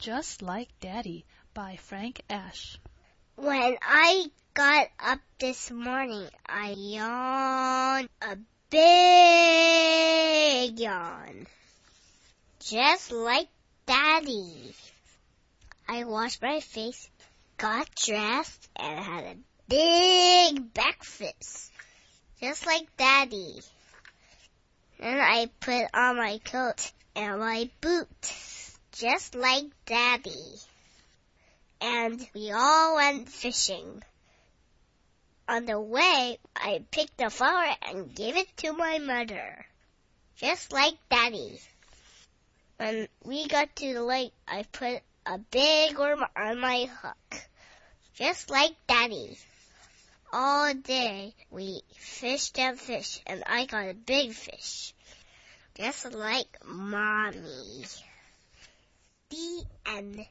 Just Like Daddy by Frank Asch. When I got up this morning, I yawned a big yawn. Just like Daddy. I washed my face, got dressed, and had a big breakfast. Just like Daddy. Then I put on my coat and my boots. Just like Daddy. And we all went fishing. On the way, I picked a flower and gave it to my mother. Just like Daddy. When we got to the lake, I put a big worm on my hook. Just like Daddy. All day we fished and fished, and I got a big fish. Just like Mommy. End.